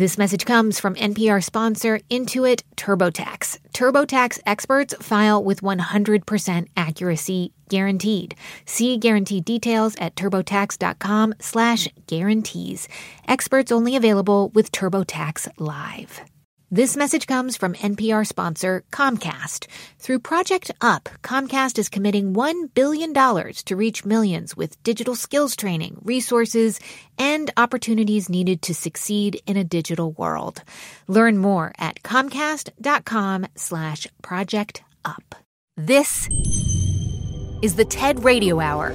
This message comes from NPR sponsor Intuit TurboTax. TurboTax experts file with 100% accuracy guaranteed. See guarantee details at turbotax.com/guarantees. Experts only available with TurboTax Live. This message comes from NPR sponsor Comcast. Through Project Up, Comcast is committing $1 billion to reach millions with digital skills training, resources, and opportunities needed to succeed in a digital world. Learn more at comcast.com slash project up. This is the TED Radio Hour.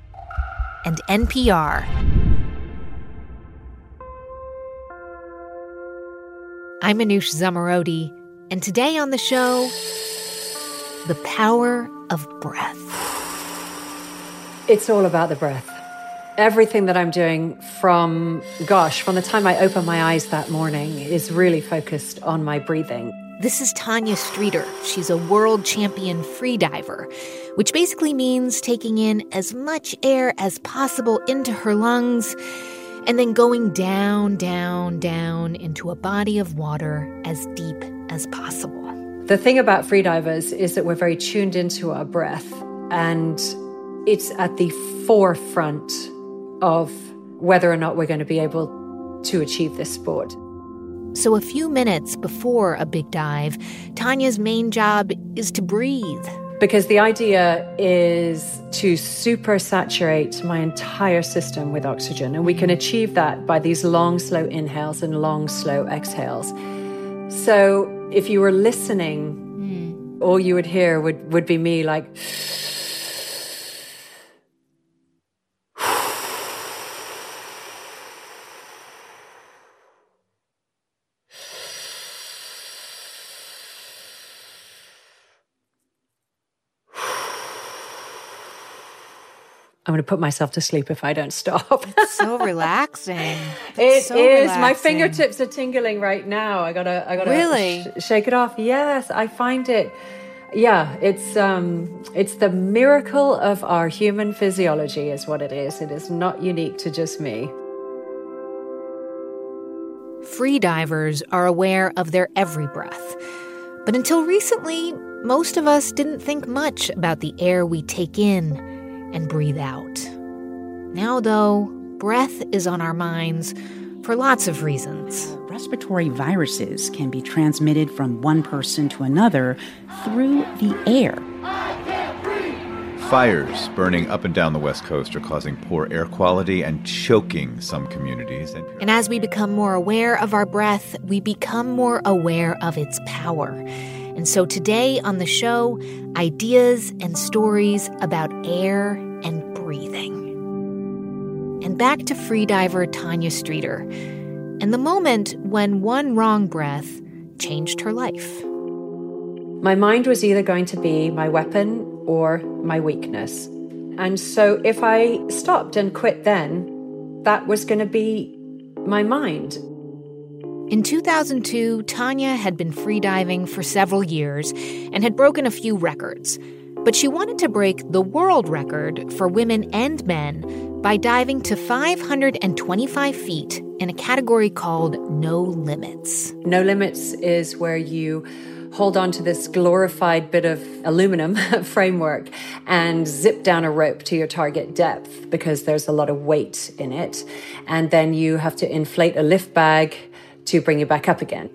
and NPR. I'm Manoush Zomorodi, and today on the show, the power of breath. It's all about the breath. Everything that I'm doing from, gosh, from the time I open my eyes that morning is really focused on my breathing. This is Tanya Streeter. She's a world champion freediver, which basically means taking in as much air as possible into her lungs and then going down, down, down into a body of water as deep as possible. The thing about freedivers is that we're very tuned into our breath, and it's at the forefront of whether or not we're going to be able to achieve this sport. So, a few minutes before a big dive, Tanya's main job is to breathe. Because the idea is to super saturate my entire system with oxygen. And we can achieve that by these long, slow inhales and long, slow exhales. So, if you were listening, mm. all you would hear would, would be me like, I'm going to put myself to sleep if I don't stop. it's so relaxing. It's so is. Relaxing. My fingertips are tingling right now. I gotta, I gotta really sh- shake it off. Yes, I find it. Yeah, it's um, it's the miracle of our human physiology, is what it is. It is not unique to just me. Free divers are aware of their every breath, but until recently, most of us didn't think much about the air we take in and breathe out. Now, though, breath is on our minds for lots of reasons. Respiratory viruses can be transmitted from one person to another through the air. Fires burning up and down the West Coast are causing poor air quality and choking some communities. And as we become more aware of our breath, we become more aware of its power. And so today on the show, ideas and stories about air and breathing. And back to freediver Tanya Streeter and the moment when one wrong breath changed her life. My mind was either going to be my weapon or my weakness. And so if I stopped and quit then, that was going to be my mind. In 2002, Tanya had been freediving for several years and had broken a few records. But she wanted to break the world record for women and men by diving to 525 feet in a category called No Limits. No Limits is where you hold on to this glorified bit of aluminum framework and zip down a rope to your target depth because there's a lot of weight in it. And then you have to inflate a lift bag to bring you back up again.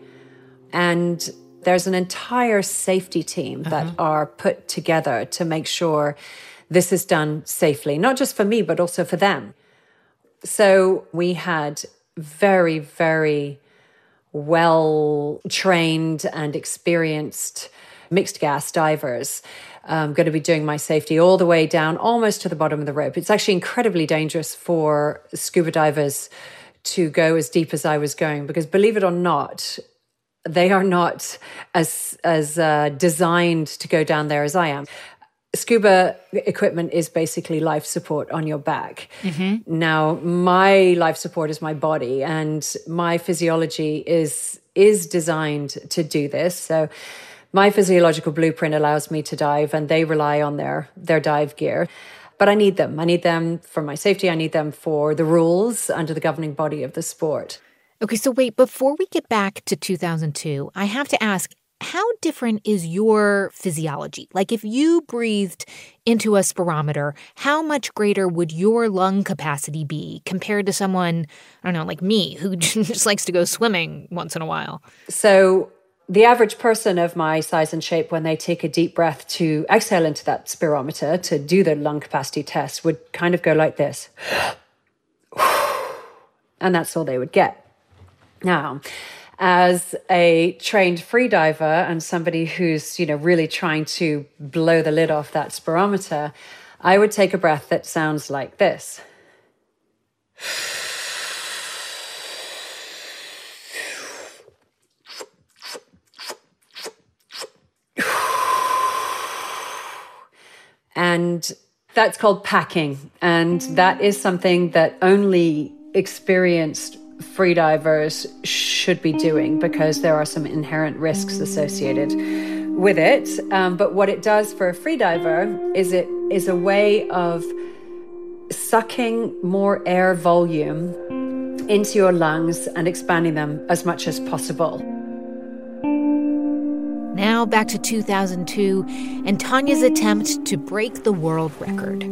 And there's an entire safety team that uh-huh. are put together to make sure this is done safely, not just for me, but also for them. So we had very, very well trained and experienced mixed gas divers. I'm going to be doing my safety all the way down almost to the bottom of the rope. It's actually incredibly dangerous for scuba divers to go as deep as I was going because believe it or not, they are not as as uh, designed to go down there as I am. Scuba equipment is basically life support on your back. Mm-hmm. Now, my life support is my body, and my physiology is is designed to do this. So, my physiological blueprint allows me to dive, and they rely on their their dive gear but I need them. I need them for my safety. I need them for the rules under the governing body of the sport. Okay, so wait, before we get back to 2002, I have to ask how different is your physiology? Like, if you breathed into a spirometer, how much greater would your lung capacity be compared to someone, I don't know, like me, who just likes to go swimming once in a while? So, the average person of my size and shape, when they take a deep breath to exhale into that spirometer to do the lung capacity test, would kind of go like this. And that's all they would get. Now, as a trained freediver and somebody who's, you know, really trying to blow the lid off that spirometer, I would take a breath that sounds like this. And that's called packing. And that is something that only experienced freedivers should be doing because there are some inherent risks associated with it. Um, but what it does for a freediver is it is a way of sucking more air volume into your lungs and expanding them as much as possible. Now back to 2002 and Tanya's attempt to break the world record.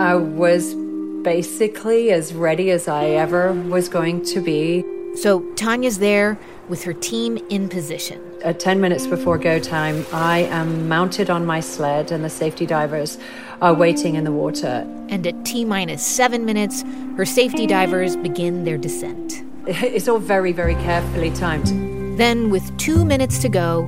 I was basically as ready as I ever was going to be. So Tanya's there with her team in position. At 10 minutes before go time, I am mounted on my sled, and the safety divers are waiting in the water. And at T minus seven minutes, her safety divers begin their descent. It's all very, very carefully timed. Then, with two minutes to go,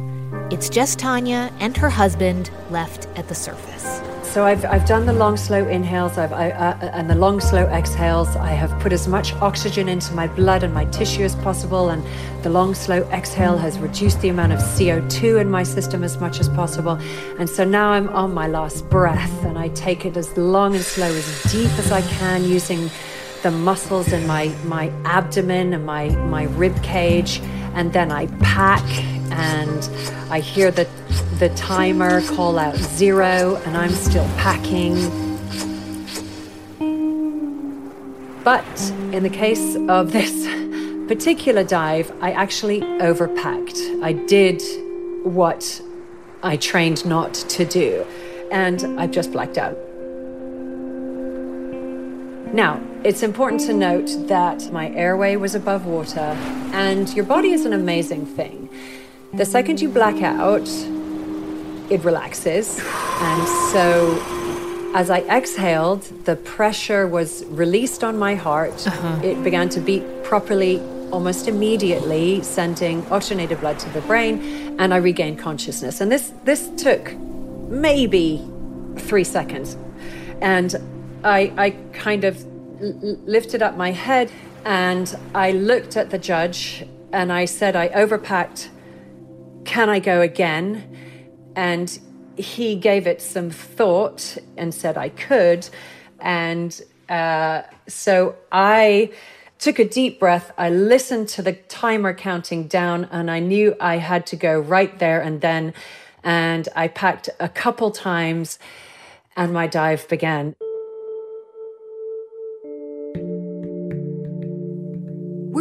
it's just Tanya and her husband left at the surface. So I've, I've done the long, slow inhales I've, I, uh, and the long, slow exhales. I have put as much oxygen into my blood and my tissue as possible, and the long, slow exhale has reduced the amount of CO2 in my system as much as possible. And so now I'm on my last breath, and I take it as long and slow, as deep as I can, using the muscles in my, my abdomen and my, my rib cage. And then I pack and I hear the, the timer call out zero, and I'm still packing. But in the case of this particular dive, I actually overpacked. I did what I trained not to do, and I've just blacked out. Now, it's important to note that my airway was above water, and your body is an amazing thing. The second you black out, it relaxes. And so as I exhaled, the pressure was released on my heart. Uh-huh. It began to beat properly almost immediately, sending oxygenated blood to the brain, and I regained consciousness. And this this took maybe three seconds. And I, I kind of lifted up my head and I looked at the judge and I said, I overpacked can I go again? And he gave it some thought and said I could. And uh, so I took a deep breath. I listened to the timer counting down, and I knew I had to go right there and then. And I packed a couple times, and my dive began.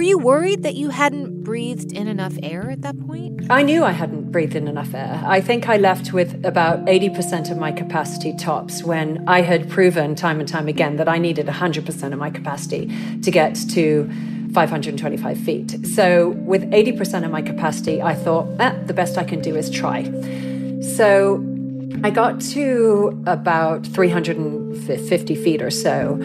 You worried that you hadn't breathed in enough air at that point? I knew I hadn't breathed in enough air. I think I left with about 80% of my capacity tops when I had proven time and time again that I needed 100% of my capacity to get to 525 feet. So, with 80% of my capacity, I thought, eh, the best I can do is try. So, I got to about 350 feet or so.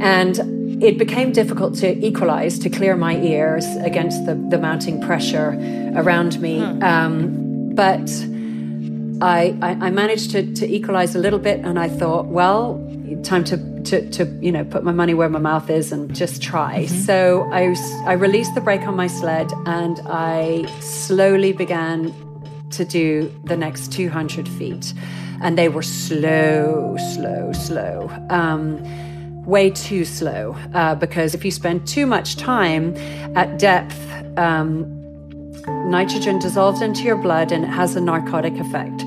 And it became difficult to equalize, to clear my ears against the, the mounting pressure around me. Hmm. Um, but I, I, I, managed to, to equalize a little bit, and I thought, well, time to, to, to, you know, put my money where my mouth is and just try. Mm-hmm. So I, I released the brake on my sled and I slowly began to do the next 200 feet. And they were slow, slow, slow. Um, way too slow uh, because if you spend too much time at depth, um, nitrogen dissolves into your blood and it has a narcotic effect.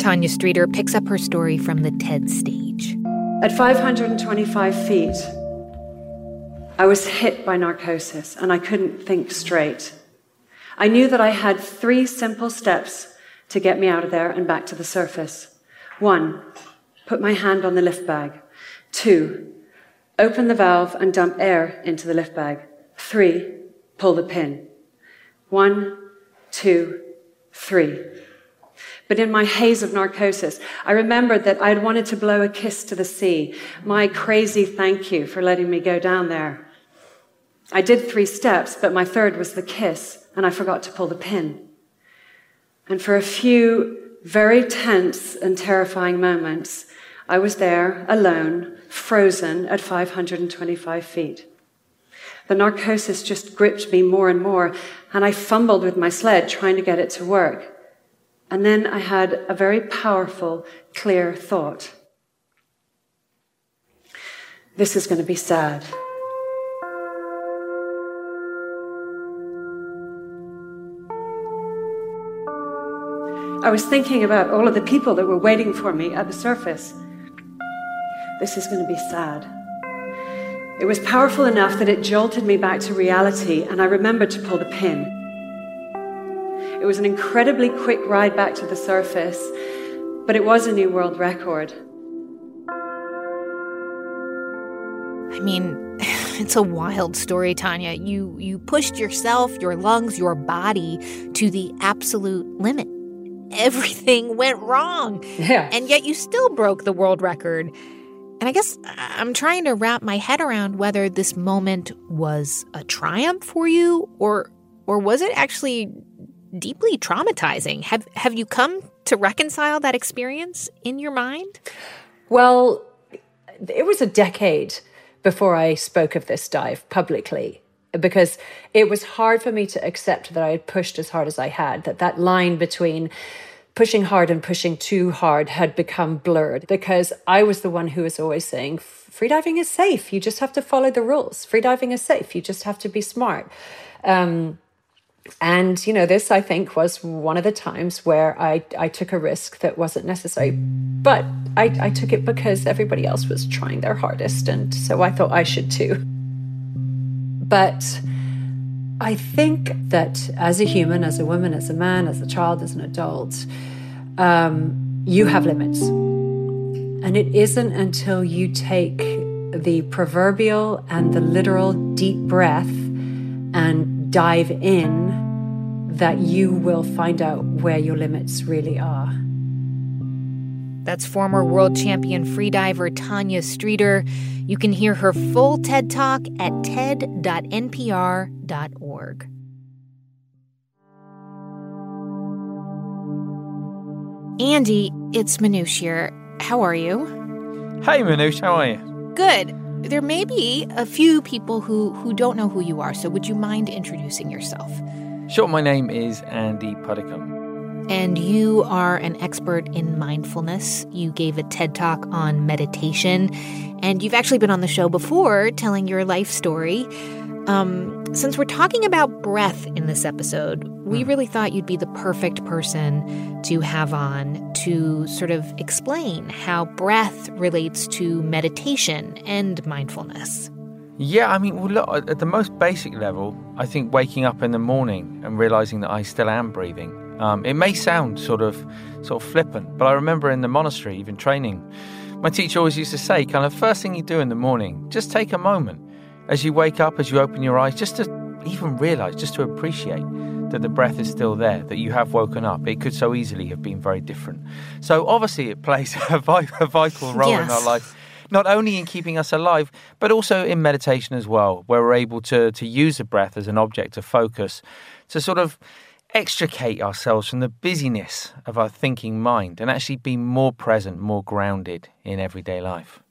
Tanya Streeter picks up her story from the TED stage. At 525 feet, I was hit by narcosis and I couldn't think straight. I knew that I had three simple steps to get me out of there and back to the surface. One, put my hand on the lift bag. Two, open the valve and dump air into the lift bag. Three, pull the pin. One, two, three. But in my haze of narcosis, I remembered that I had wanted to blow a kiss to the sea, my crazy thank you for letting me go down there. I did three steps, but my third was the kiss, and I forgot to pull the pin. And for a few very tense and terrifying moments, I was there alone, frozen at 525 feet. The narcosis just gripped me more and more, and I fumbled with my sled trying to get it to work. And then I had a very powerful, clear thought. This is going to be sad. I was thinking about all of the people that were waiting for me at the surface. This is going to be sad. It was powerful enough that it jolted me back to reality, and I remembered to pull the pin. It was an incredibly quick ride back to the surface, but it was a new world record. I mean, it's a wild story, Tanya. You you pushed yourself, your lungs, your body to the absolute limit. Everything went wrong. Yeah. And yet you still broke the world record. And I guess uh, I'm trying to wrap my head around whether this moment was a triumph for you or or was it actually deeply traumatizing? Have have you come to reconcile that experience in your mind? Well, it was a decade before I spoke of this dive publicly because it was hard for me to accept that I had pushed as hard as I had, that that line between pushing hard and pushing too hard had become blurred because I was the one who was always saying, freediving is safe. You just have to follow the rules. Freediving is safe. You just have to be smart. Um, and you know this i think was one of the times where i i took a risk that wasn't necessary but i i took it because everybody else was trying their hardest and so i thought i should too but I think that as a human, as a woman, as a man, as a child, as an adult, um, you have limits. And it isn't until you take the proverbial and the literal deep breath and dive in that you will find out where your limits really are. That's former world champion freediver Tanya Streeter. You can hear her full TED Talk at ted.npr.org. Andy, it's Manoush here. How are you? Hey, Manoush, how are you? Good. There may be a few people who, who don't know who you are, so would you mind introducing yourself? Sure, my name is Andy Puddicombe and you are an expert in mindfulness. You gave a TED talk on meditation, and you've actually been on the show before telling your life story. Um, since we're talking about breath in this episode, we hmm. really thought you'd be the perfect person to have on to sort of explain how breath relates to meditation and mindfulness. Yeah, I mean, well, look, at the most basic level, I think waking up in the morning and realizing that I still am breathing um, it may sound sort of sort of flippant, but I remember in the monastery, even training, my teacher always used to say, kind of first thing you do in the morning, just take a moment as you wake up, as you open your eyes, just to even realize, just to appreciate that the breath is still there, that you have woken up. It could so easily have been very different. So obviously, it plays a, vital role yes. in our life not only in keeping us alive, but also in meditation as well, where we're able to to use the breath as an object of focus, to sort of extricate ourselves from the busyness of our thinking mind and actually be more present, more grounded in everyday life.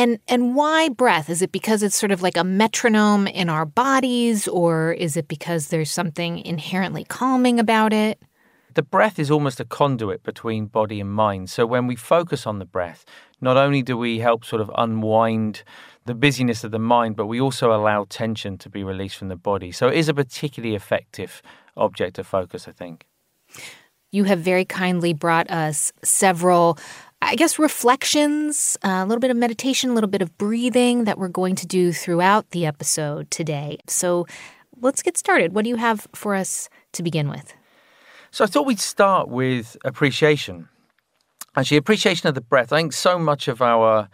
And and why breath? Is it because it's sort of like a metronome in our bodies or is it because there's something inherently calming about it? The breath is almost a conduit between body and mind. So when we focus on the breath, not only do we help sort of unwind the busyness of the mind, but we also allow tension to be released from the body. So it is a particularly effective object of focus, I think. You have very kindly brought us several I guess, reflections, uh, a little bit of meditation, a little bit of breathing that we're going to do throughout the episode today. So let's get started. What do you have for us to begin with? So I thought we'd start with appreciation. Actually, appreciation of the breath. I think so much of our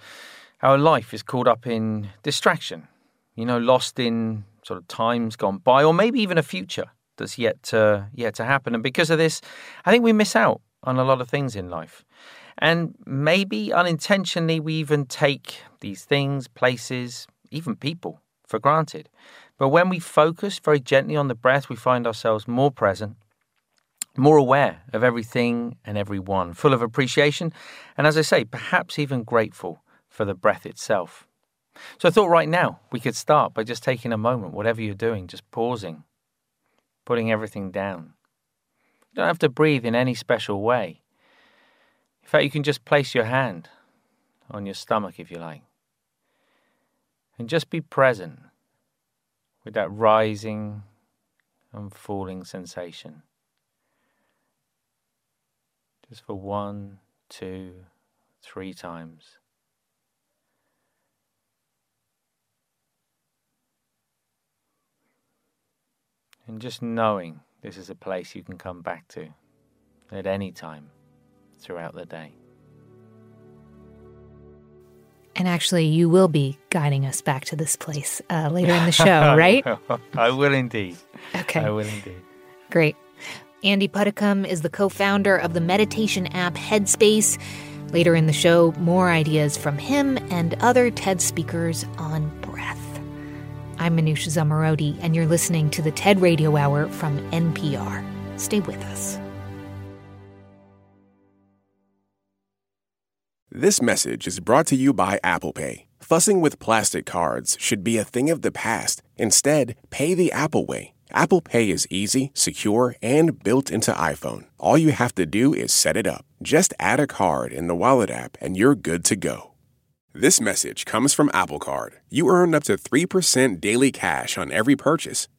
our life is caught up in distraction, you know, lost in sort of times gone by, or maybe even a future that's yet to yet to happen. And because of this, I think we miss out on a lot of things in life. And maybe unintentionally, we even take these things, places, even people for granted. But when we focus very gently on the breath, we find ourselves more present, more aware of everything and everyone, full of appreciation, and as I say, perhaps even grateful for the breath itself. So I thought right now we could start by just taking a moment, whatever you're doing, just pausing, putting everything down. You don't have to breathe in any special way. In fact, you can just place your hand on your stomach if you like. And just be present with that rising and falling sensation. Just for one, two, three times. And just knowing this is a place you can come back to at any time throughout the day. And actually, you will be guiding us back to this place uh, later in the show, right? I will indeed. Okay. I will indeed. Great. Andy Puddicombe is the co founder of the meditation app Headspace. Later in the show, more ideas from him and other TED speakers on breath. I'm Manoush Zomorodi, and you're listening to the TED Radio Hour from NPR. Stay with us. This message is brought to you by Apple Pay. Fussing with plastic cards should be a thing of the past. Instead, pay the Apple way. Apple Pay is easy, secure, and built into iPhone. All you have to do is set it up. Just add a card in the Wallet app and you're good to go. This message comes from Apple Card. You earn up to 3% daily cash on every purchase.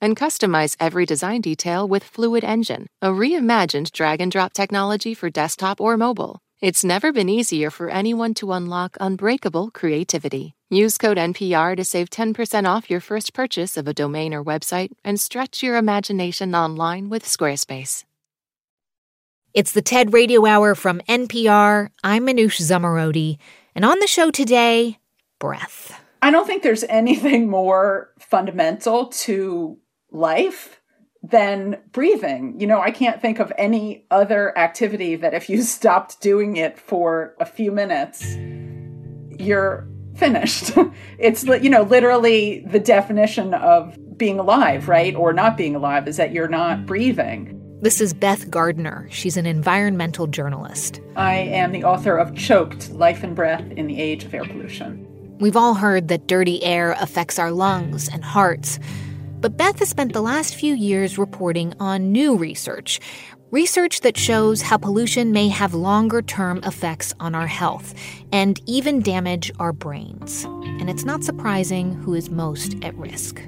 and customize every design detail with Fluid Engine, a reimagined drag and drop technology for desktop or mobile. It's never been easier for anyone to unlock unbreakable creativity. Use code NPR to save 10% off your first purchase of a domain or website and stretch your imagination online with Squarespace. It's the TED Radio Hour from NPR. I'm Manoush Zomorodi, and on the show today, breath. I don't think there's anything more fundamental to life than breathing. You know, I can't think of any other activity that if you stopped doing it for a few minutes, you're finished. it's, you know, literally the definition of being alive, right? Or not being alive is that you're not breathing. This is Beth Gardiner. She's an environmental journalist. I am the author of Choked Life and Breath in the Age of Air Pollution. We've all heard that dirty air affects our lungs and hearts. But Beth has spent the last few years reporting on new research. Research that shows how pollution may have longer term effects on our health and even damage our brains. And it's not surprising who is most at risk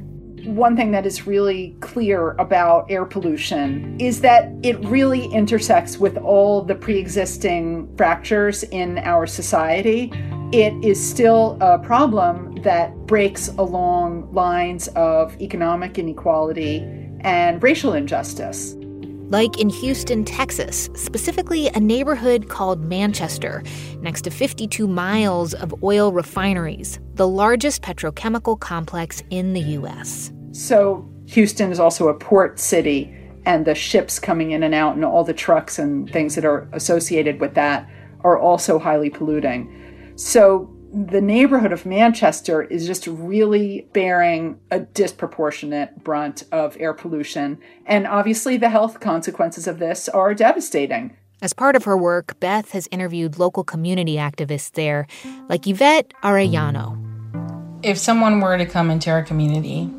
one thing that is really clear about air pollution is that it really intersects with all the pre existing fractures in our society it is still a problem that breaks along lines of economic inequality and racial injustice. Like in Houston, Texas, specifically a neighborhood called Manchester, next to 52 miles of oil refineries, the largest petrochemical complex in the U.S. So, Houston is also a port city, and the ships coming in and out, and all the trucks and things that are associated with that are also highly polluting. So, the neighborhood of Manchester is just really bearing a disproportionate brunt of air pollution. And obviously, the health consequences of this are devastating. As part of her work, Beth has interviewed local community activists there, like Yvette Arellano. If someone were to come into our community,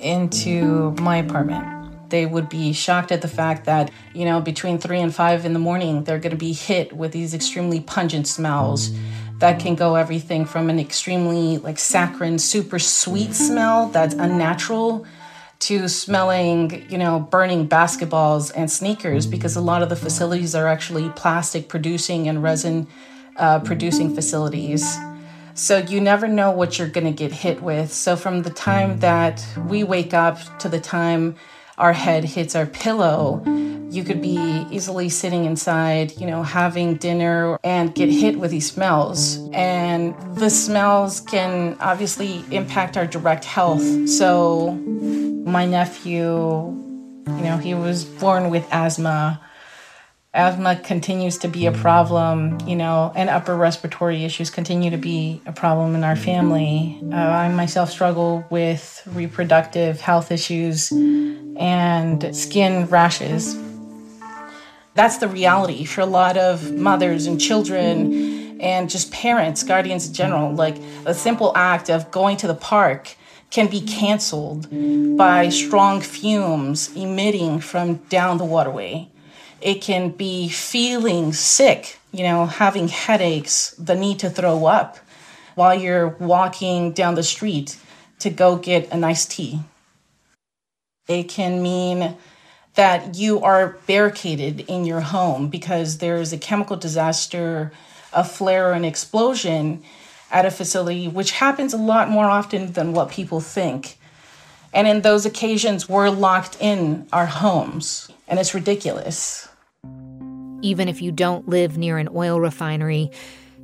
into my apartment, they would be shocked at the fact that, you know, between three and five in the morning, they're going to be hit with these extremely pungent smells that can go everything from an extremely like saccharine, super sweet smell that's unnatural to smelling, you know, burning basketballs and sneakers because a lot of the facilities are actually plastic producing and resin uh, producing facilities. So you never know what you're going to get hit with. So from the time that we wake up to the time our head hits our pillow, you could be easily sitting inside, you know, having dinner and get hit with these smells. And the smells can obviously impact our direct health. So, my nephew, you know, he was born with asthma. Asthma continues to be a problem, you know, and upper respiratory issues continue to be a problem in our family. Uh, I myself struggle with reproductive health issues and skin rashes. That's the reality for a lot of mothers and children and just parents, guardians in general. Like a simple act of going to the park can be canceled by strong fumes emitting from down the waterway. It can be feeling sick, you know, having headaches, the need to throw up while you're walking down the street to go get a nice tea. It can mean that you are barricaded in your home because there's a chemical disaster, a flare, or an explosion at a facility, which happens a lot more often than what people think. And in those occasions, we're locked in our homes, and it's ridiculous. Even if you don't live near an oil refinery,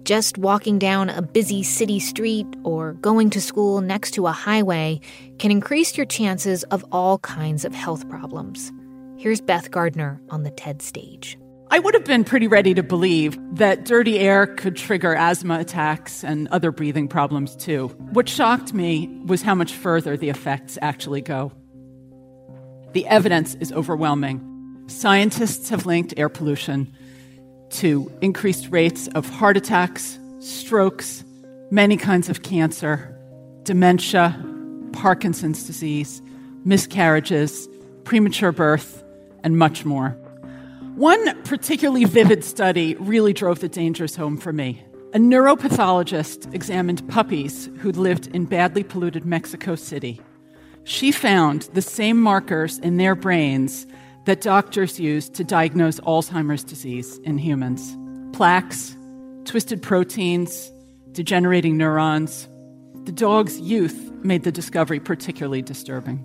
just walking down a busy city street or going to school next to a highway can increase your chances of all kinds of health problems. Here's Beth Gardiner on the TED stage. I would have been pretty ready to believe that dirty air could trigger asthma attacks and other breathing problems too. What shocked me was how much further the effects actually go. The evidence is overwhelming. Scientists have linked air pollution to increased rates of heart attacks, strokes, many kinds of cancer, dementia, Parkinson's disease, miscarriages, premature birth, and much more. One particularly vivid study really drove the dangers home for me. A neuropathologist examined puppies who'd lived in badly polluted Mexico City. She found the same markers in their brains that doctors use to diagnose Alzheimer's disease in humans plaques, twisted proteins, degenerating neurons. The dog's youth made the discovery particularly disturbing.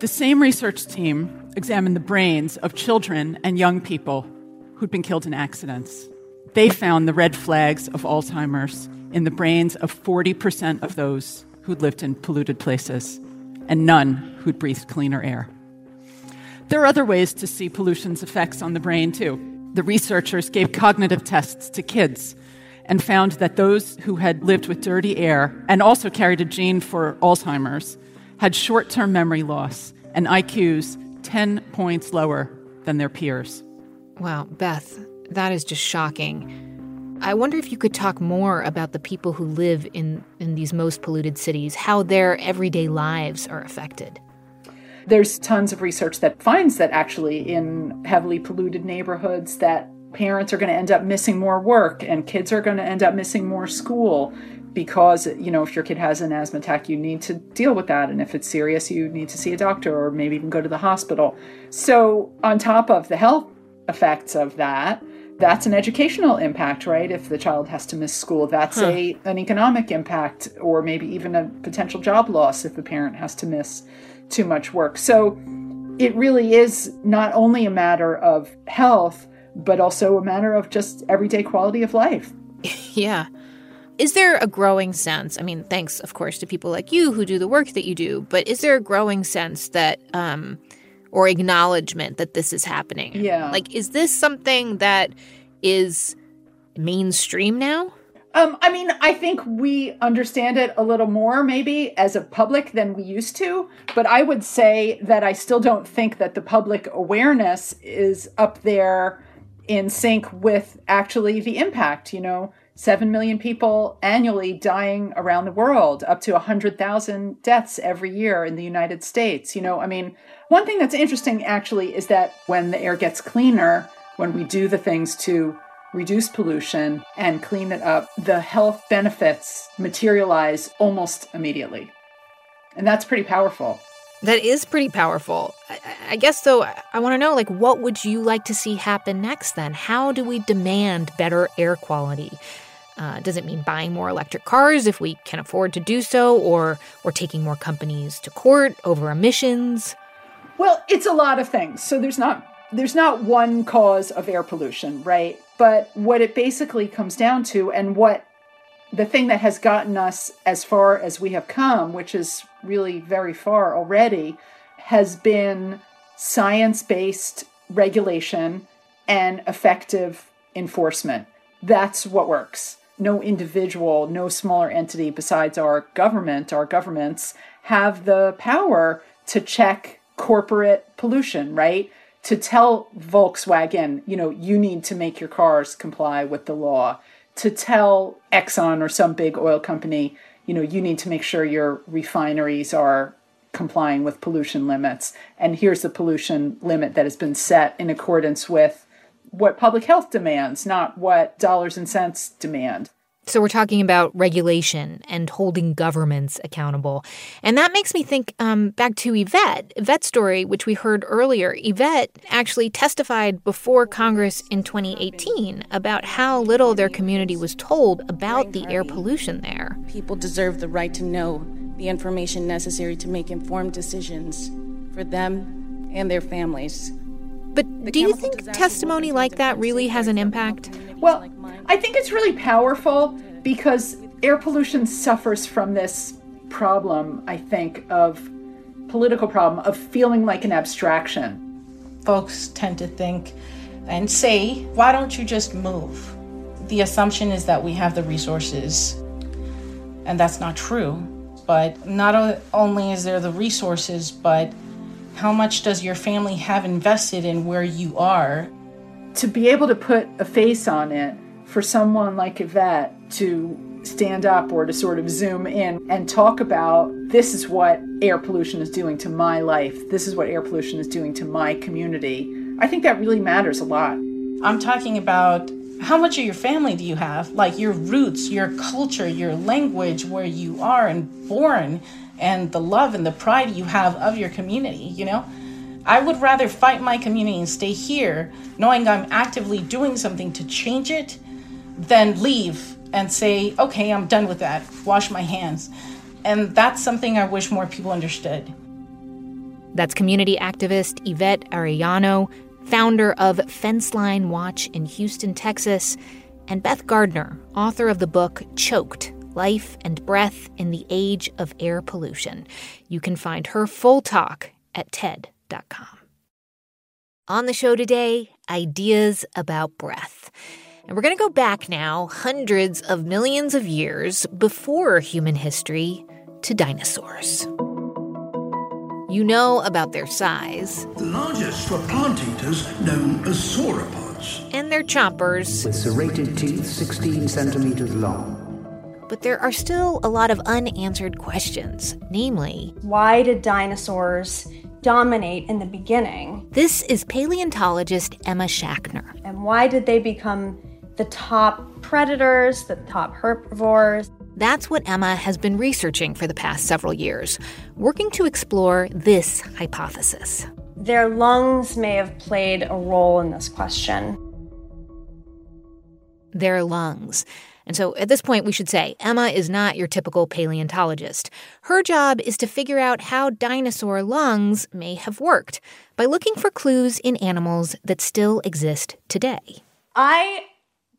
The same research team examined the brains of children and young people who'd been killed in accidents. They found the red flags of Alzheimer's in the brains of 40% of those who'd lived in polluted places, and none who'd breathed cleaner air. There are other ways to see pollution's effects on the brain, too. The researchers gave cognitive tests to kids and found that those who had lived with dirty air and also carried a gene for Alzheimer's had short term memory loss and IQs 10 points lower than their peers. Wow, Beth, that is just shocking. I wonder if you could talk more about the people who live in, in these most polluted cities, how their everyday lives are affected. There's tons of research that finds that actually in heavily polluted neighborhoods that parents are going to end up missing more work and kids are going to end up missing more school because you know if your kid has an asthma attack you need to deal with that. And if it's serious you need to see a doctor or maybe even go to the hospital. So on top of the health effects of that that's an educational impact right? If the child has to miss school that's huh. a an economic impact or maybe even a potential job loss if the parent has to miss too much work. So it really is not only a matter of health, but also a matter of just everyday quality of life. yeah. Is there a growing sense? I mean, thanks, of course, to people like you who do the work that you do, but is there a growing sense that, um, or acknowledgement that this is happening? Yeah. Like, is this something that is mainstream now? Um, I mean, I think we understand it a little more, maybe, as a public than we used to. But I would say that I still don't think that the public awareness is up there in sync with actually the impact. You know, 7 million people annually dying around the world, up to 100,000 deaths every year in the United States. You know, I mean, one thing that's interesting actually is that when the air gets cleaner, when we do the things to reduce pollution and clean it up, the health benefits materialize almost immediately. And that's pretty powerful. That is pretty powerful. I, I guess, though, I want to know, like, what would you like to see happen next then? How do we demand better air quality? Uh, does it mean buying more electric cars if we can afford to do so, or or taking more companies to court over emissions? Well, it's a lot of things. So there's not there's not one cause of air pollution, right? But what it basically comes down to, and what the thing that has gotten us as far as we have come, which is really very far already, has been science based regulation and effective enforcement. That's what works no individual, no smaller entity besides our government, our governments have the power to check corporate pollution, right? To tell Volkswagen, you know, you need to make your cars comply with the law. To tell Exxon or some big oil company, you know, you need to make sure your refineries are complying with pollution limits. And here's the pollution limit that has been set in accordance with what public health demands, not what dollars and cents demand. So we're talking about regulation and holding governments accountable. And that makes me think um, back to Yvette. Yvette's story, which we heard earlier. Yvette actually testified before Congress in 2018 about how little their community was told about the air pollution there. People deserve the right to know the information necessary to make informed decisions for them and their families. But do you think testimony like that really has an impact? Well, I think it's really powerful because air pollution suffers from this problem, I think, of political problem of feeling like an abstraction. Folks tend to think and say, why don't you just move? The assumption is that we have the resources, and that's not true. But not only is there the resources, but how much does your family have invested in where you are? To be able to put a face on it for someone like Yvette to stand up or to sort of zoom in and talk about this is what air pollution is doing to my life, this is what air pollution is doing to my community, I think that really matters a lot. I'm talking about how much of your family do you have? Like your roots, your culture, your language, where you are and born and the love and the pride you have of your community, you know? I would rather fight my community and stay here knowing I'm actively doing something to change it than leave and say, okay, I'm done with that, wash my hands. And that's something I wish more people understood. That's community activist Yvette Arellano, founder of Fenceline Watch in Houston, Texas, and Beth Gardiner, author of the book Choked Life and Breath in the Age of Air Pollution. You can find her full talk at TED.com. On the show today, ideas about breath. And we're going to go back now, hundreds of millions of years before human history, to dinosaurs. You know about their size. The largest were plant eaters known as sauropods. And their chompers. With serrated teeth 16 centimeters long but there are still a lot of unanswered questions, namely, why did dinosaurs dominate in the beginning? This is paleontologist Emma Schachner. And why did they become the top predators, the top herbivores? That's what Emma has been researching for the past several years, working to explore this hypothesis. Their lungs may have played a role in this question. Their lungs. And so at this point, we should say Emma is not your typical paleontologist. Her job is to figure out how dinosaur lungs may have worked by looking for clues in animals that still exist today. I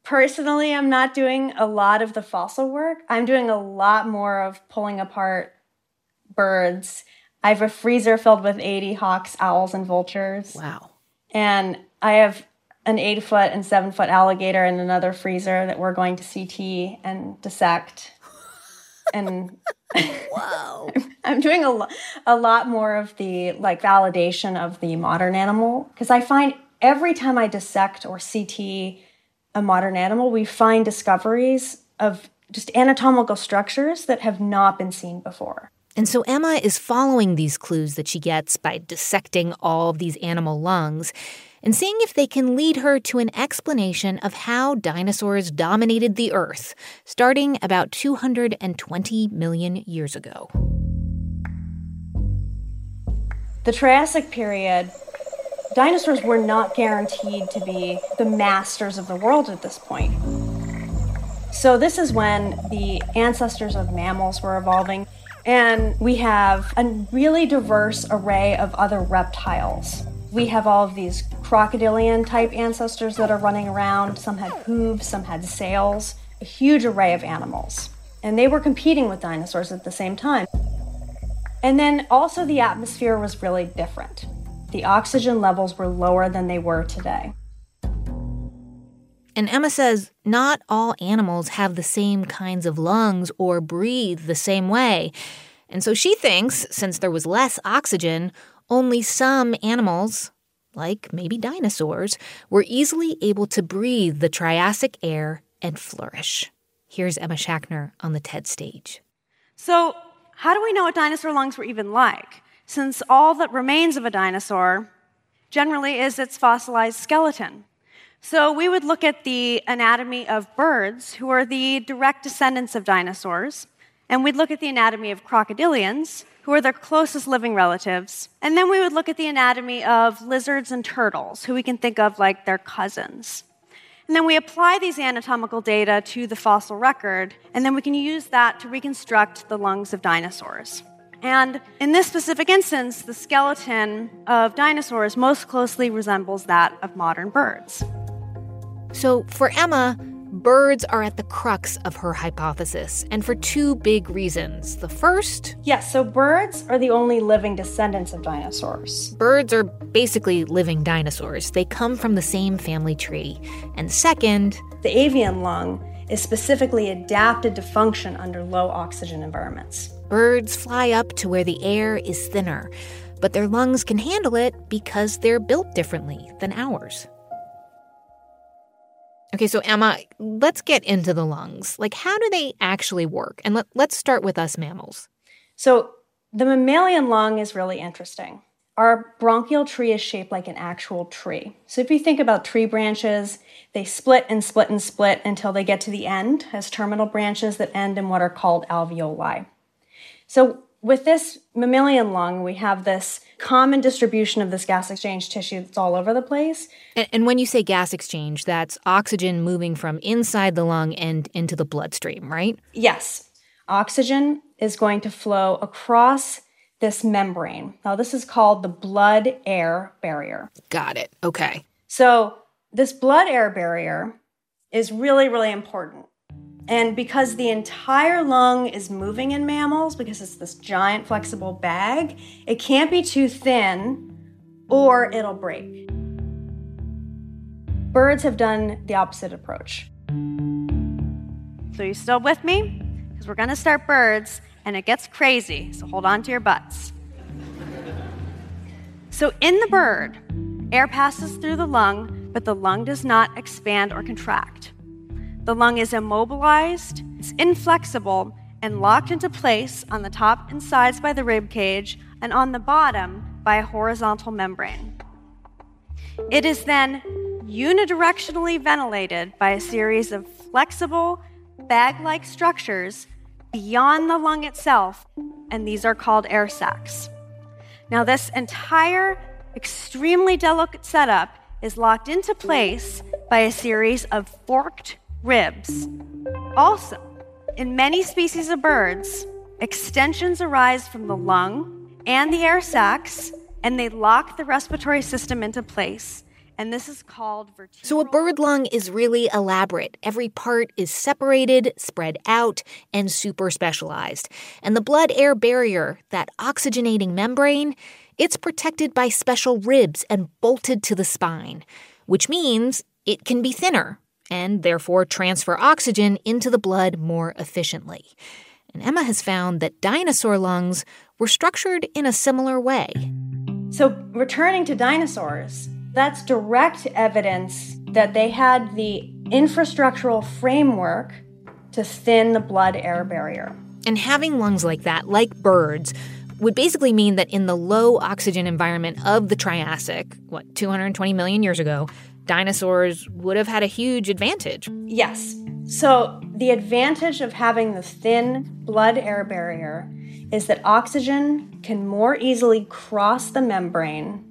personally am not doing a lot of the fossil work. I'm doing a lot more of pulling apart birds. I have a freezer filled with 80 hawks, owls, and vultures. Wow. And I have an eight foot and seven foot alligator in another freezer that we're going to CT and dissect. and wow, I'm doing a, lo- a lot more of the like validation of the modern animal because I find every time I dissect or CT a modern animal, we find discoveries of just anatomical structures that have not been seen before. And so Emma is following these clues that she gets by dissecting all of these animal lungs and seeing if they can lead her to an explanation of how dinosaurs dominated the Earth, starting about 220 million years ago. The Triassic period, dinosaurs were not guaranteed to be the masters of the world at this point. So, this is when the ancestors of mammals were evolving, and we have a really diverse array of other reptiles. We have all of these crocodilian type ancestors that are running around. Some had hooves, some had sails, a huge array of animals. And they were competing with dinosaurs at the same time. And then also, the atmosphere was really different. The oxygen levels were lower than they were today. And Emma says not all animals have the same kinds of lungs or breathe the same way. And so she thinks, since there was less oxygen, only some animals, like maybe dinosaurs, were easily able to breathe the Triassic air and flourish. Here's Emma Schachner on the TED stage. So, how do we know what dinosaur lungs were even like? Since all that remains of a dinosaur generally is its fossilized skeleton. So, we would look at the anatomy of birds, who are the direct descendants of dinosaurs, and we'd look at the anatomy of crocodilians, who are their closest living relatives. And then we would look at the anatomy of lizards and turtles, who we can think of like their cousins. And then we apply these anatomical data to the fossil record, and then we can use that to reconstruct the lungs of dinosaurs. And in this specific instance, the skeleton of dinosaurs most closely resembles that of modern birds. So for Emma, Birds are at the crux of her hypothesis, and for two big reasons. The first Yes, so birds are the only living descendants of dinosaurs. Birds are basically living dinosaurs, they come from the same family tree. And second, the avian lung is specifically adapted to function under low oxygen environments. Birds fly up to where the air is thinner, but their lungs can handle it because they're built differently than ours. Okay, so Emma, let's get into the lungs. Like, how do they actually work? And let, let's start with us mammals. So, the mammalian lung is really interesting. Our bronchial tree is shaped like an actual tree. So, if you think about tree branches, they split and split and split until they get to the end as terminal branches that end in what are called alveoli. So, with this mammalian lung, we have this common distribution of this gas exchange tissue that's all over the place. And, and, when you say gas exchange, that's oxygen moving from inside the lung and into the bloodstream, right? Yes. Oxygen is going to flow across this membrane. Now, this is called the blood air barrier. Got it. Okay. So, this blood air barrier is really, really important and because the entire lung is moving in mammals, because it's this giant flexible bag, it can't be too thin or it'll break. Birds have done the opposite approach. So, you still with me? Because we're to start birds and it gets crazy, so hold on to your butts. So, in the bird, air passes through the lung, but the lung does not expand or contract. The lung is immobilized, it's inflexible, and locked into place on the top and sides by the rib cage, and on the bottom by a horizontal membrane. It is then unidirectionally ventilated by a series of flexible, bag like structures beyond the lung itself, and these are called air sacs. Now, this entire extremely delicate setup is locked into place by a series of forked ribs. Also, in many species of birds, extensions arise from the lung and the air sacs, and they lock the respiratory system into place. And this is called vertebral. So, a bird lung is really elaborate. Every part is separated, spread out, and super specialized. And the blood air barrier, that oxygenating membrane, it's protected by special ribs and bolted to the spine, which means it can be thinner and therefore transfer oxygen into the blood more efficiently. And Emma has found that dinosaur lungs were structured in a similar way. So, returning to dinosaurs, that's direct evidence that they had the infrastructural framework to thin the blood air barrier. And having lungs like that, like birds, would basically mean that in the low oxygen environment of the Triassic, what, 220 million years ago, dinosaurs would have had a huge advantage. Yes. So, the advantage of having the thin blood air barrier is that oxygen can more easily cross the membrane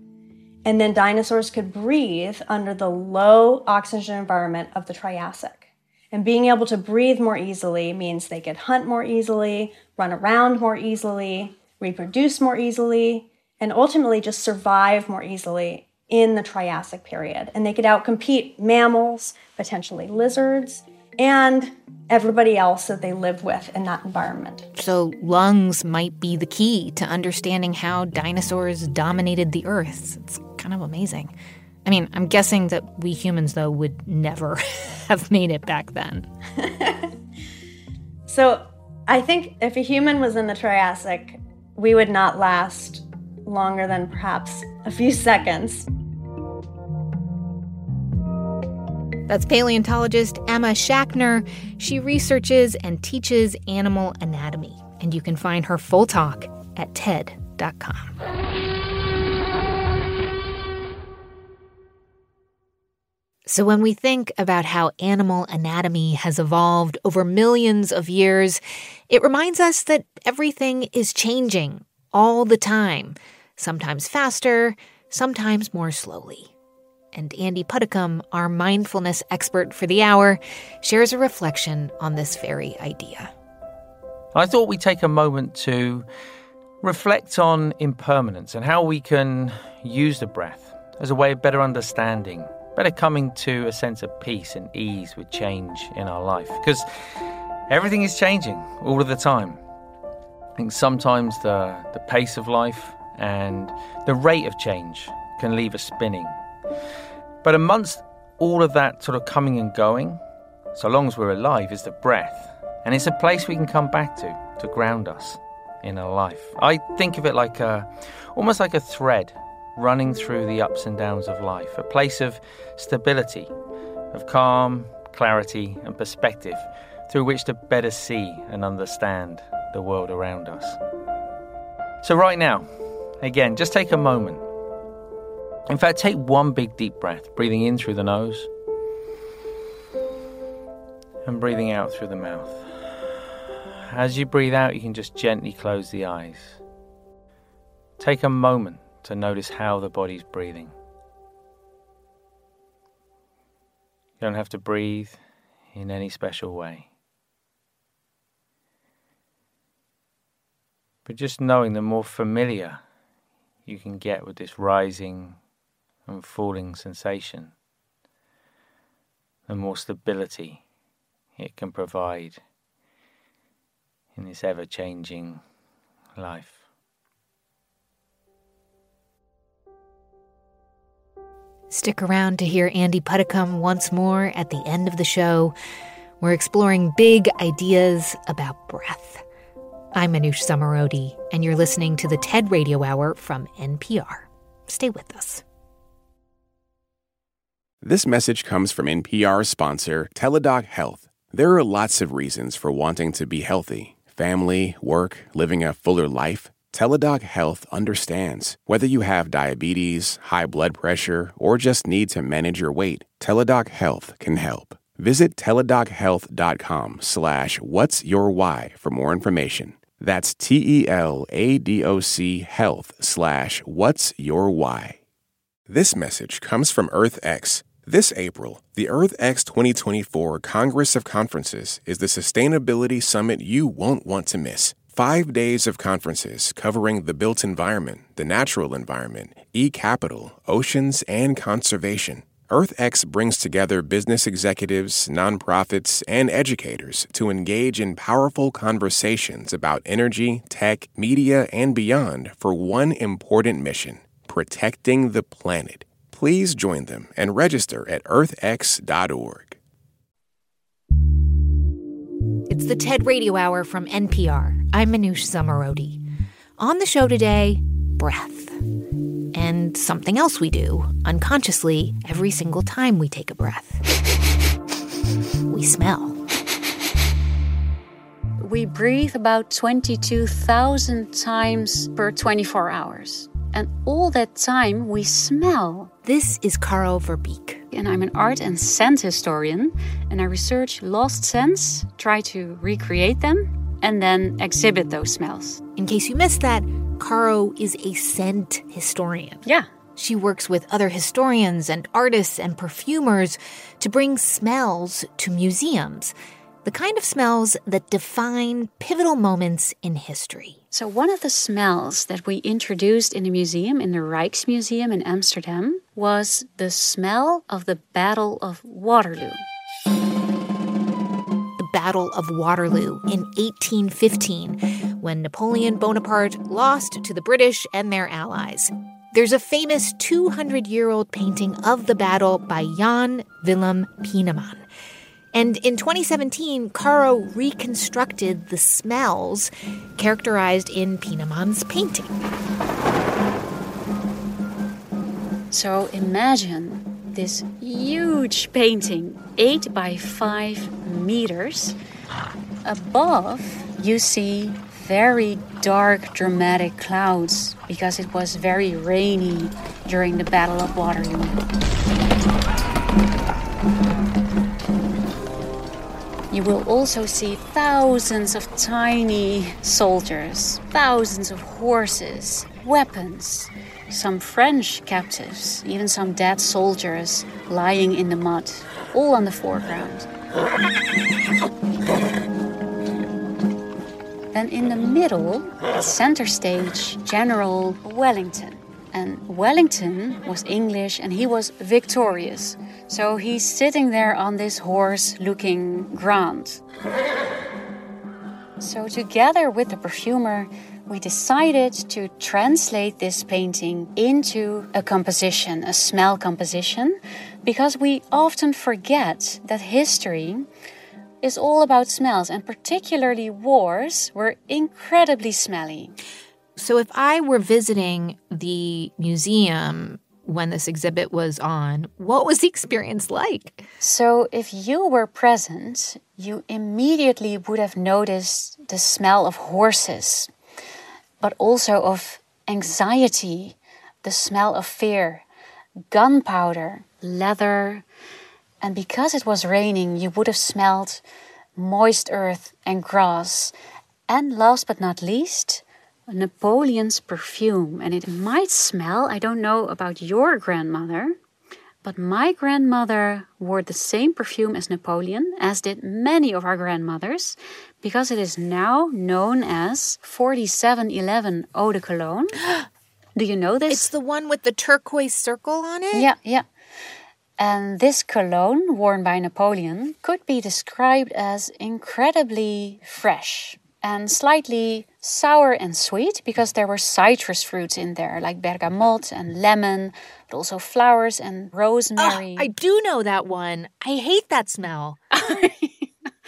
and then dinosaurs could breathe under the low oxygen environment of the Triassic. And being able to breathe more easily means they could hunt more easily, run around more easily, reproduce more easily, and ultimately just survive more easily in the Triassic period. And they could outcompete mammals, potentially lizards, and everybody else that they live with in that environment. So, lungs might be the key to understanding how dinosaurs dominated the Earth. It's kind of amazing. I mean, I'm guessing that we humans, though, would never have made it back then. so, I think if a human was in the Triassic, we would not last longer than perhaps a few seconds. That's paleontologist Emma Schachner. She researches and teaches animal anatomy, and you can find her full talk at TED.com. So, when we think about how animal anatomy has evolved over millions of years, it reminds us that everything is changing all the time, sometimes faster, sometimes more slowly. And Andy Puddicombe, our mindfulness expert for the hour, shares a reflection on this very idea. I thought we'd take a moment to reflect on impermanence and how we can use the breath as a way of better understanding, better coming to a sense of peace and ease with change in our life. Because everything is changing all of the time. I think sometimes the, the pace of life and the rate of change can leave us spinning but amongst all of that sort of coming and going, so long as we're alive, is the breath. And it's a place we can come back to to ground us in our life. I think of it like a, almost like a thread running through the ups and downs of life, a place of stability, of calm, clarity, and perspective through which to better see and understand the world around us. So, right now, again, just take a moment in fact, take one big deep breath, breathing in through the nose and breathing out through the mouth. As you breathe out, you can just gently close the eyes. Take a moment to notice how the body's breathing. You don't have to breathe in any special way. But just knowing the more familiar you can get with this rising and falling sensation, the more stability it can provide in this ever changing life. Stick around to hear Andy Puddicombe once more at the end of the show. We're exploring big ideas about breath. I'm Manoush Zomorodi, and you're listening to the TED Radio Hour from NPR. Stay with us. This message comes from NPR sponsor Teladoc Health. There are lots of reasons for wanting to be healthy family, work, living a fuller life. Teladoc Health understands. Whether you have diabetes, high blood pressure, or just need to manage your weight, Teladoc Health can help. Visit teladochealth.com slash what's your why for more information. That's T-E-L-A-D-O-C health slash what's your why. This message comes from EarthX This April, the EarthX 2024 Congress of Conferences is the sustainability summit you won't want to miss. Five days of conferences covering the built environment, the natural environment, e capital, oceans, and conservation. EarthX brings together business executives, nonprofits, and educators to engage in powerful conversations about energy, tech, media, and beyond for one important mission protecting the planet. Please join them and register at earthx.org. It's the TED Radio Hour from NPR. I'm Manoush Zomorodi. On the show today, breath. And something else we do unconsciously every single time we take a breath. we smell. We breathe about 22,000 times per 24 hours. And all that time we smell. This is Caro Verbeek. And I'm an art and scent historian, and I research lost scents, try to recreate them, and then exhibit those smells. In case you missed that, Caro is a scent historian. Yeah. She works with other historians and artists and perfumers to bring smells to museums the kind of smells that define pivotal moments in history. So, one of the smells that we introduced in the museum, in the Rijksmuseum in Amsterdam, was the smell of the Battle of Waterloo. The Battle of Waterloo in 1815, when Napoleon Bonaparte lost to the British and their allies. There's a famous 200 year old painting of the battle by Jan Willem Pieneman. And in 2017, Caro reconstructed the smells characterized in Pieneman's painting. So imagine this huge painting, 8 by 5 meters. Above, you see very dark, dramatic clouds because it was very rainy during the Battle of Waterloo. You will also see thousands of tiny soldiers, thousands of horses, weapons, some French captives, even some dead soldiers lying in the mud, all on the foreground. Then in the middle, center stage, General Wellington. And Wellington was English and he was victorious. So he's sitting there on this horse looking grand. So, together with the perfumer, we decided to translate this painting into a composition, a smell composition, because we often forget that history is all about smells, and particularly wars were incredibly smelly. So, if I were visiting the museum when this exhibit was on, what was the experience like? So, if you were present, you immediately would have noticed the smell of horses, but also of anxiety, the smell of fear, gunpowder, leather. And because it was raining, you would have smelled moist earth and grass. And last but not least, Napoleon's perfume, and it might smell, I don't know about your grandmother, but my grandmother wore the same perfume as Napoleon, as did many of our grandmothers, because it is now known as 4711 Eau de Cologne. Do you know this? It's the one with the turquoise circle on it? Yeah, yeah. And this cologne, worn by Napoleon, could be described as incredibly fresh and slightly sour and sweet because there were citrus fruits in there, like bergamot and lemon, but also flowers and ah, rosemary. Oh, I do know that one. I hate that smell.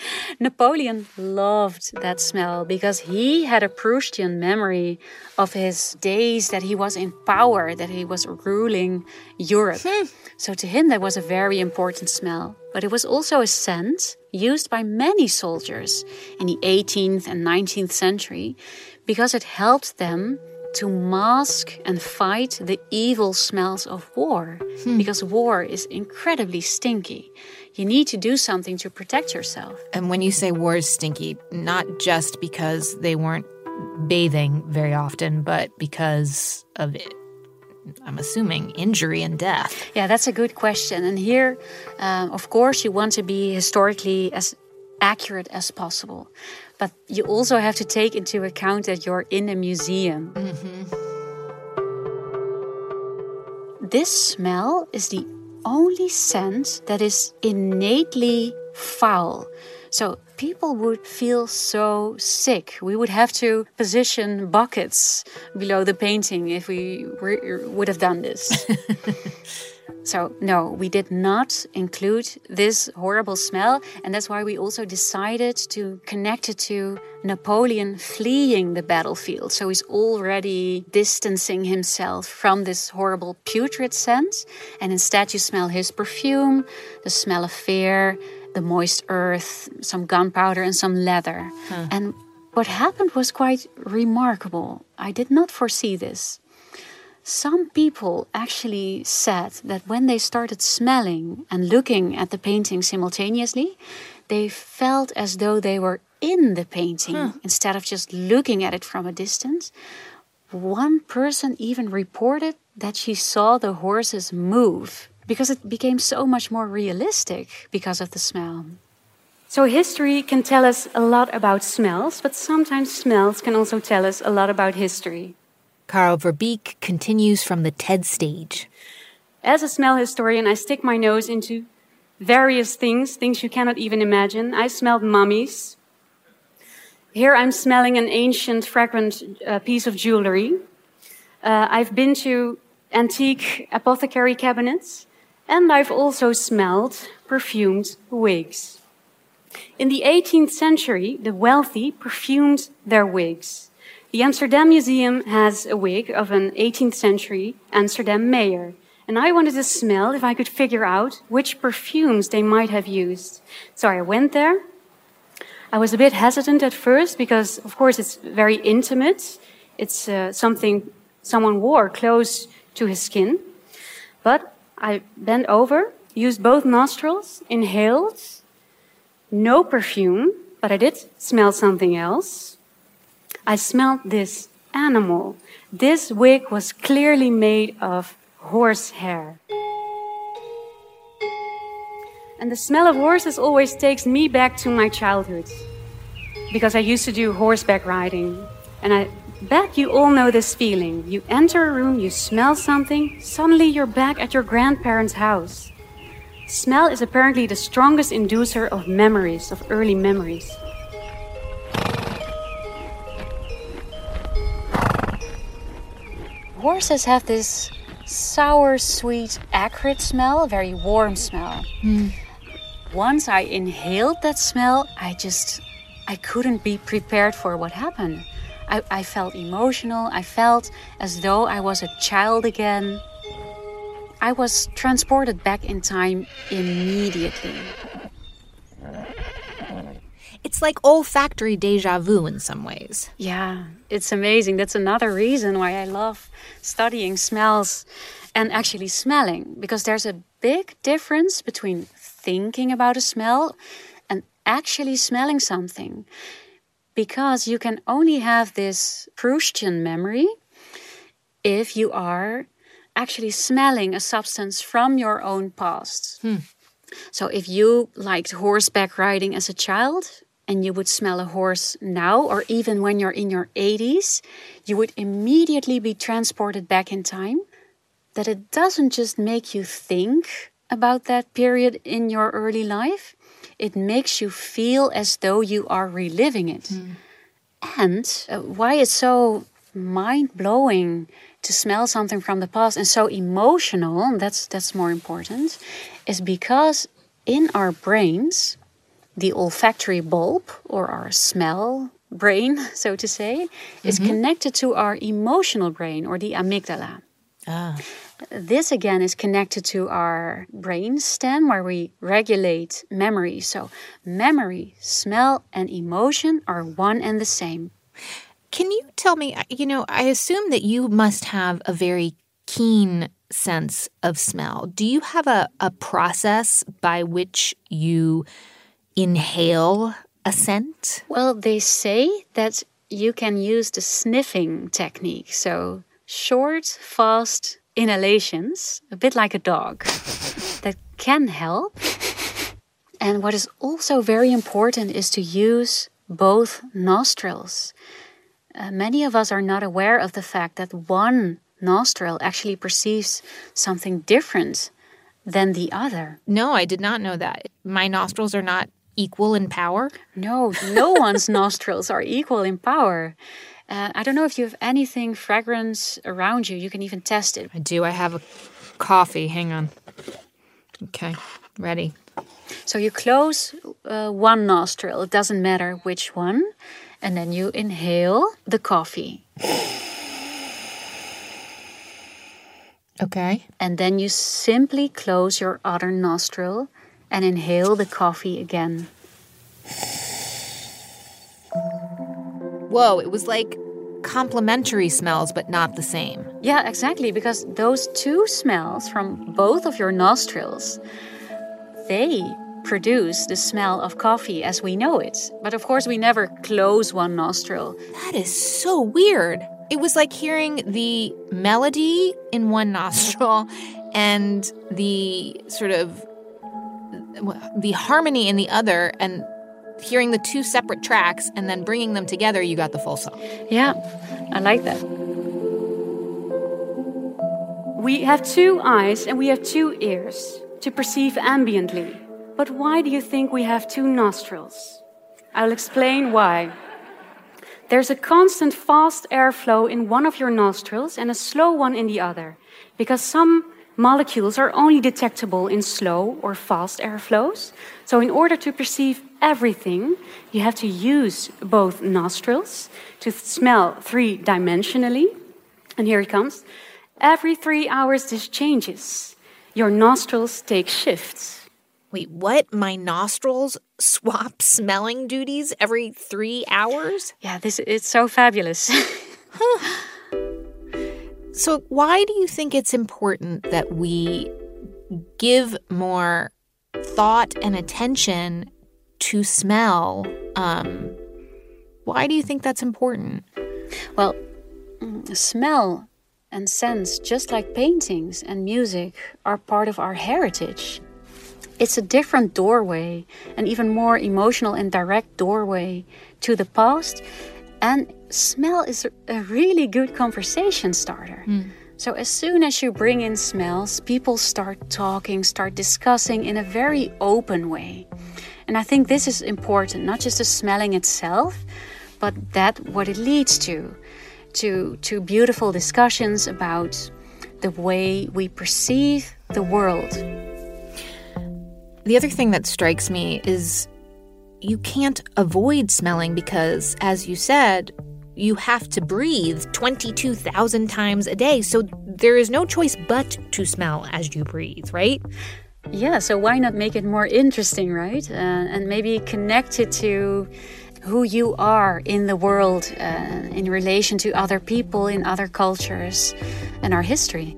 Napoleon loved that smell because he had a Proustian memory of his days that he was in power, that he was ruling Europe. Hmm. So to him, that was a very important smell. But it was also a scent used by many soldiers in the 18th and 19th century because it helped them to mask and fight the evil smells of war. Hmm. Because war is incredibly stinky. You need to do something to protect yourself. And when you say war is stinky, not just because they weren't bathing very often, but because of it I'm assuming, injury and death? Yeah, that's a good question. And here, um, of course, you want to be historically as accurate as possible. But you also have to take into account that you're in a museum. Mm-hmm. This smell is the only scent that is innately foul. So people would feel so sick. We would have to position buckets below the painting if we would have done this. so, no, we did not include this horrible smell. And that's why we also decided to connect it to Napoleon fleeing the battlefield. So he's already distancing himself from this horrible putrid scent. And instead, you smell his perfume, the smell of fear the moist earth, some gunpowder, and some leather. Huh. And what happened was quite remarkable. I did not foresee this. Some people actually said that when they started smelling and looking at the painting simultaneously, they felt as though they were in the painting huh. instead of just looking at it from a distance. One person even reported that she saw the horses move because it became so much more realistic because of the smell. So, history can tell us a lot about smells, but sometimes smells can also tell us a lot about history. Caro Verbeek continues from the TED stage. As a smell historian, I stick my nose into various things, things you cannot even imagine. I smelled mummies. Here I'm smelling an ancient, fragrant uh, piece of jewelry. Uh, I've been to antique apothecary cabinets and I've also smelled perfumed wigs. In the 18th century, the wealthy perfumed their wigs. The Amsterdam Museum has a wig of an 18th century Amsterdam mayor, and I wanted to smell if I could figure out which perfumes they might have used. So I went there. I was a bit hesitant at first because, of course, it's very intimate. It's uh, something someone wore close to his skin. But I bent over, used both nostrils, inhaled. No perfume, but I did smell something else. I smelled this animal. This wig was clearly made of horse hair. And the smell of horses always takes me back to my childhood. Because I used to do horseback riding. And I Bet you all know this feeling. You enter a room, you smell something, suddenly you're back at your grandparents' house. Smell is apparently the strongest inducer of memories, of early memories. Horses have this sour, sweet, acrid smell, a very warm smell. Mm. Once I inhaled that smell, I just I couldn't be prepared for what happened. I, I felt emotional. I felt as though I was a child again. I was transported back in time immediately. It's like olfactory deja vu in some ways. Yeah, it's amazing. That's another reason why I love studying smells and actually smelling, because there's a big difference between thinking about a smell and actually smelling something because you can only have this Proustian memory if you are actually smelling a substance from your own past. Hmm. So if you liked horseback riding as a child and you would smell a horse now, or even when you're in your 80s, you would immediately be transported back in time. That it doesn't just make you think about that period in your early life, it makes you feel as though you are reliving it. Mm. And uh, why it's so mind blowing to smell something from the past and so emotional, that's, that's more important, is because in our brains, the olfactory bulb or our smell brain, so to say, mm -hmm. is mm-hmm. connected to our emotional brain or the amygdala. Ah. This again is connected to our brain stem where we regulate memory. So, memory, smell, and emotion are one and the same. Can you tell me? You know, I assume that you must have a very keen sense of smell. Do you have a, a process by which you inhale a scent? Well, they say that you can use the sniffing technique. So, short, fast inhalations, a bit like a dog, that can help. And what is also very important is to use both nostrils. Uh, many of us are not aware of the fact that one nostril actually perceives something different than the other. No, I did not know that. My nostrils are not equal in power? No, no one's nostrils are equal in power. Uh, I don't know if you have anything fragrance around you. You can even test it. I do. I have a coffee. Hang on. Okay, ready. So you close uh, one nostril, it doesn't matter which one, and then you inhale the coffee. Okay. And then you simply close your other nostril and inhale the coffee again. Whoa, it was like complementary smells, but not the same. Yeah, exactly, because those two smells from both of your nostrils, they produce the smell of coffee as we know it. But of course, we never close one nostril. That is so weird. It was like hearing the melody in one nostril and the sort of the harmony in the other and hearing the two separate tracks and then bringing them together you got the full song. Yeah. I like that. We have two eyes and we have two ears to perceive ambiently. But why do you think we have two nostrils? I'll explain why. There's a constant fast airflow in one of your nostrils and a slow one in the other, because some molecules are only detectable in slow or fast airflows. So, in order to perceive everything, you have to use both nostrils to smell three dimensionally. And here it comes. Every three hours, this changes. Your nostrils take shifts. Wait, what? My nostrils swap smelling duties every three hours? Yeah, this it's so fabulous. so, why do you think it's important that we give more thought and attention to smell? Um, why do you think that's important? Well, smell and sense, just like paintings and music, are part of our heritage. It's a different doorway, an even more emotional and direct doorway to the past. And smell is a really good conversation starter. Mm. So, as soon as you bring in smells, people start talking, start discussing in a very open way. And I think this is important, not just the smelling itself, but that what it leads to, to, to beautiful discussions about the way we perceive the world. The other thing that strikes me is you can't avoid smelling because, as you said, you have to breathe 22,000 times a day. So there is no choice but to smell as you breathe, right? Yeah, so why not make it more interesting, right? Uh, and maybe connect it to who you are in the world uh, in relation to other people, in other cultures, and our history.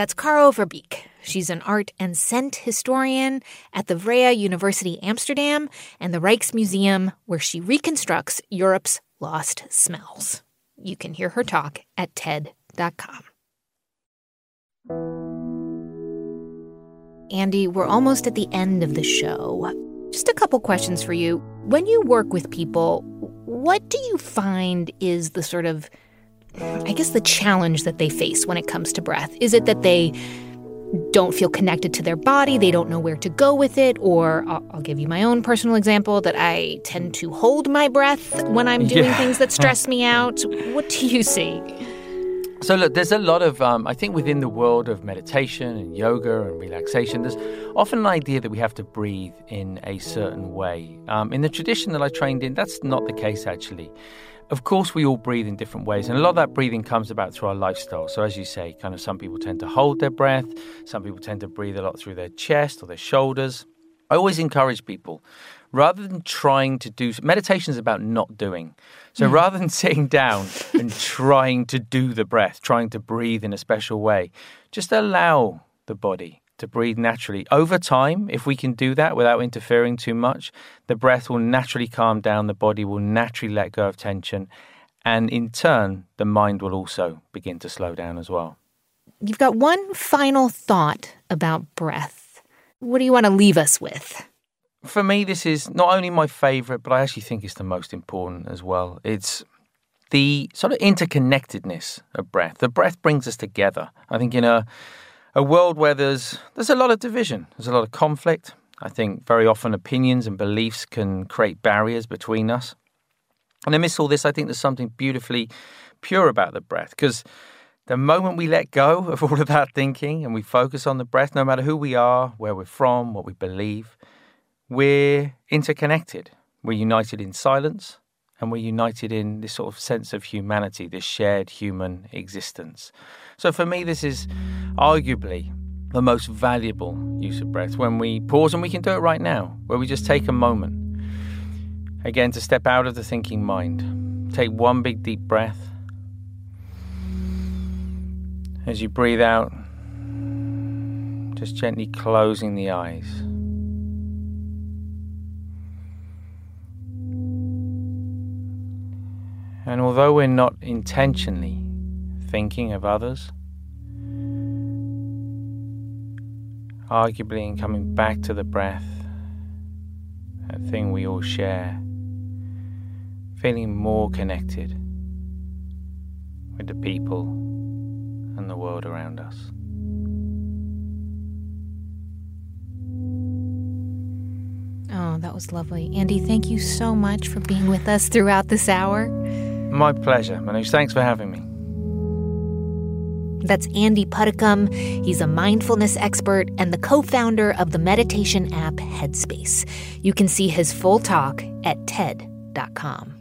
That's Caro Verbeek. She's an art and scent historian at the Vrije University Amsterdam and the Rijksmuseum, where she reconstructs Europe's lost smells. You can hear her talk at TED.com. Andy, we're almost at the end of the show. Just a couple questions for you. When you work with people, what do you find is the sort of I guess, the challenge that they face when it comes to breath? Is it that they don't feel connected to their body, they don't know where to go with it, or I'll, I'll give you my own personal example that I tend to hold my breath when I'm doing yeah. things that stress me out. What do you see? So, look, there's a lot of, um, I think, within the world of meditation and yoga and relaxation, there's often an idea that we have to breathe in a certain way. Um, in the tradition that I trained in, that's not the case, actually. Of course, we all breathe in different ways, and a lot of that breathing comes about through our lifestyle. So, as you say, kind of some people tend to hold their breath, some people tend to breathe a lot through their chest or their shoulders. I always encourage people rather than trying to do meditation is about not doing. So, mm. rather than sitting down and trying to do the breath, trying to breathe in a special way, just allow the body to breathe naturally. Over time, if we can do that without interfering too much, the breath will naturally calm down, the body will naturally let go of tension, and in turn, the mind will also begin to slow down as well. You've got one final thought about breath. What do you want to leave us with? For me, this is not only my favorite, but I actually think it's the most important as well. It's the sort of interconnectedness of breath. The breath brings us together. I think in a a world where there's there's a lot of division, there's a lot of conflict. I think very often opinions and beliefs can create barriers between us. And amidst all this, I think there's something beautifully pure about the breath because the moment we let go of all of that thinking and we focus on the breath, no matter who we are, where we're from, what we believe, we're interconnected. We're united in silence and we're united in this sort of sense of humanity, this shared human existence. So for me, this is arguably the most valuable use of breath when we pause, and we can do it right now, where we just take a moment. Again, to step out of the thinking mind. Take one big deep breath. As you breathe out, just gently closing the eyes. And although we're not intentionally thinking of others, arguably in coming back to the breath, that thing we all share, feeling more connected with the people and the world around us. Oh, that was lovely. Andy, thank you so much for being with us throughout this hour. My pleasure, Manoush. Thanks for having me. That's Andy Puddicombe. He's a mindfulness expert and the co founder of the meditation app Headspace. You can see his full talk at TED.com.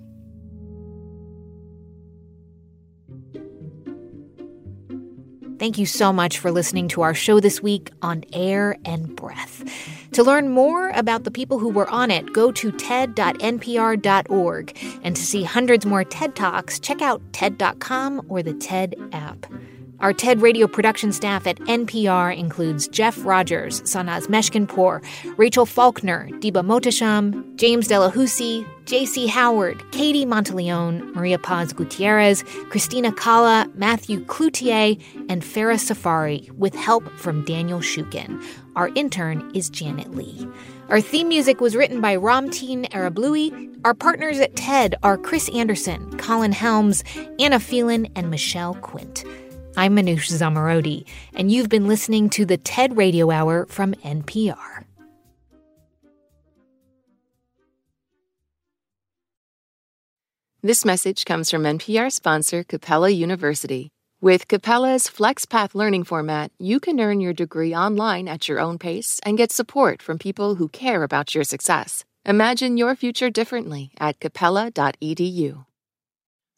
Thank you so much for listening to our show this week on air and breath. To learn more about the people who were on it, go to ted.npr.org. And to see hundreds more TED Talks, check out TED.com or the TED app. Our TED radio production staff at NPR includes Jeff Rogers, Sanaz Meshkinpour, Rachel Faulkner, Diba Mohtasham, James Delahoussaye, J.C. Howard, Katie Monteleone, Maria Paz Gutierrez, Christina Cala, Matthew Cloutier, and Farah Safari, with help from Daniel Shukin. Our intern is Janet Lee. Our theme music was written by Ramtin Arablouei. Our partners at TED are Chris Anderson, Colin Helms, Anna Phelan, and Michelle Quint. I'm Manoush Zomorodi, and you've been listening to the TED Radio Hour from NPR. This message comes from NPR sponsor Capella University. With Capella's FlexPath learning format, you can earn your degree online at your own pace and get support from people who care about your success. Imagine your future differently at capella.edu.